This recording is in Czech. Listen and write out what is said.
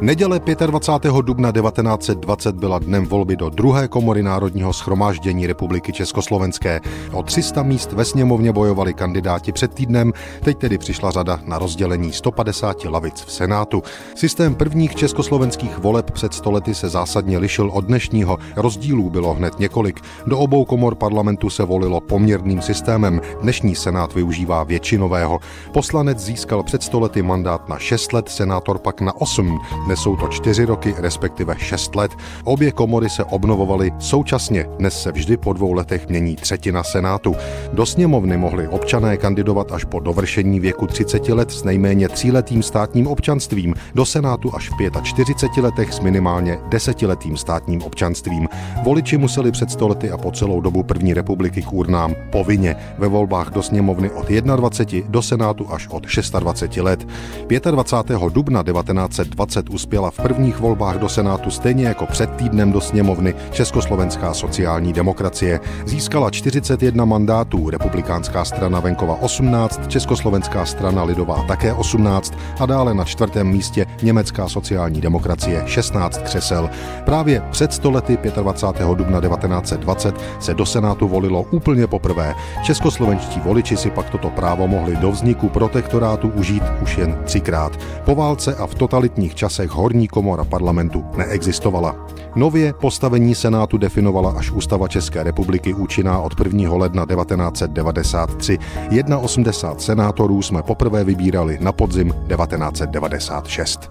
Neděle 25. dubna 1920 byla dnem volby do druhé komory Národního schromáždění Republiky Československé. O 300 míst ve sněmovně bojovali kandidáti před týdnem, teď tedy přišla řada na rozdělení 150 lavic v Senátu. Systém prvních československých voleb před stolety se zásadně lišil od dnešního. Rozdílů bylo hned několik. Do obou komor parlamentu se volilo poměrným systémem. Dnešní Senát využívá většinového. Poslanec získal před stolety mandát na 6 let, senátor pak na 8. Dnes jsou to čtyři roky, respektive šest let. Obě komory se obnovovaly současně. Dnes se vždy po dvou letech mění třetina Senátu. Do sněmovny mohli občané kandidovat až po dovršení věku 30 let s nejméně tříletým státním občanstvím, do Senátu až v 45 letech s minimálně desetiletým státním občanstvím. Voliči museli před stolety a po celou dobu první republiky k urnám povinně ve volbách do sněmovny od 21 do Senátu až od 26 let. 25. dubna 1920 uspěla v prvních volbách do Senátu stejně jako před týdnem do sněmovny Československá sociální demokracie. Získala 41 mandátů, republikánská strana Venkova 18, Československá strana Lidová také 18 a dále na čtvrtém místě Německá sociální demokracie 16 křesel. Právě před stolety 25. dubna 1920 se do Senátu volilo úplně poprvé. Českoslovenští voliči si pak toto právo mohli do vzniku protektorátu užít už jen třikrát. Po válce a v totalitních časech letech horní komora parlamentu neexistovala. Nově postavení Senátu definovala až Ústava České republiky účinná od 1. ledna 1993. 81 senátorů jsme poprvé vybírali na podzim 1996.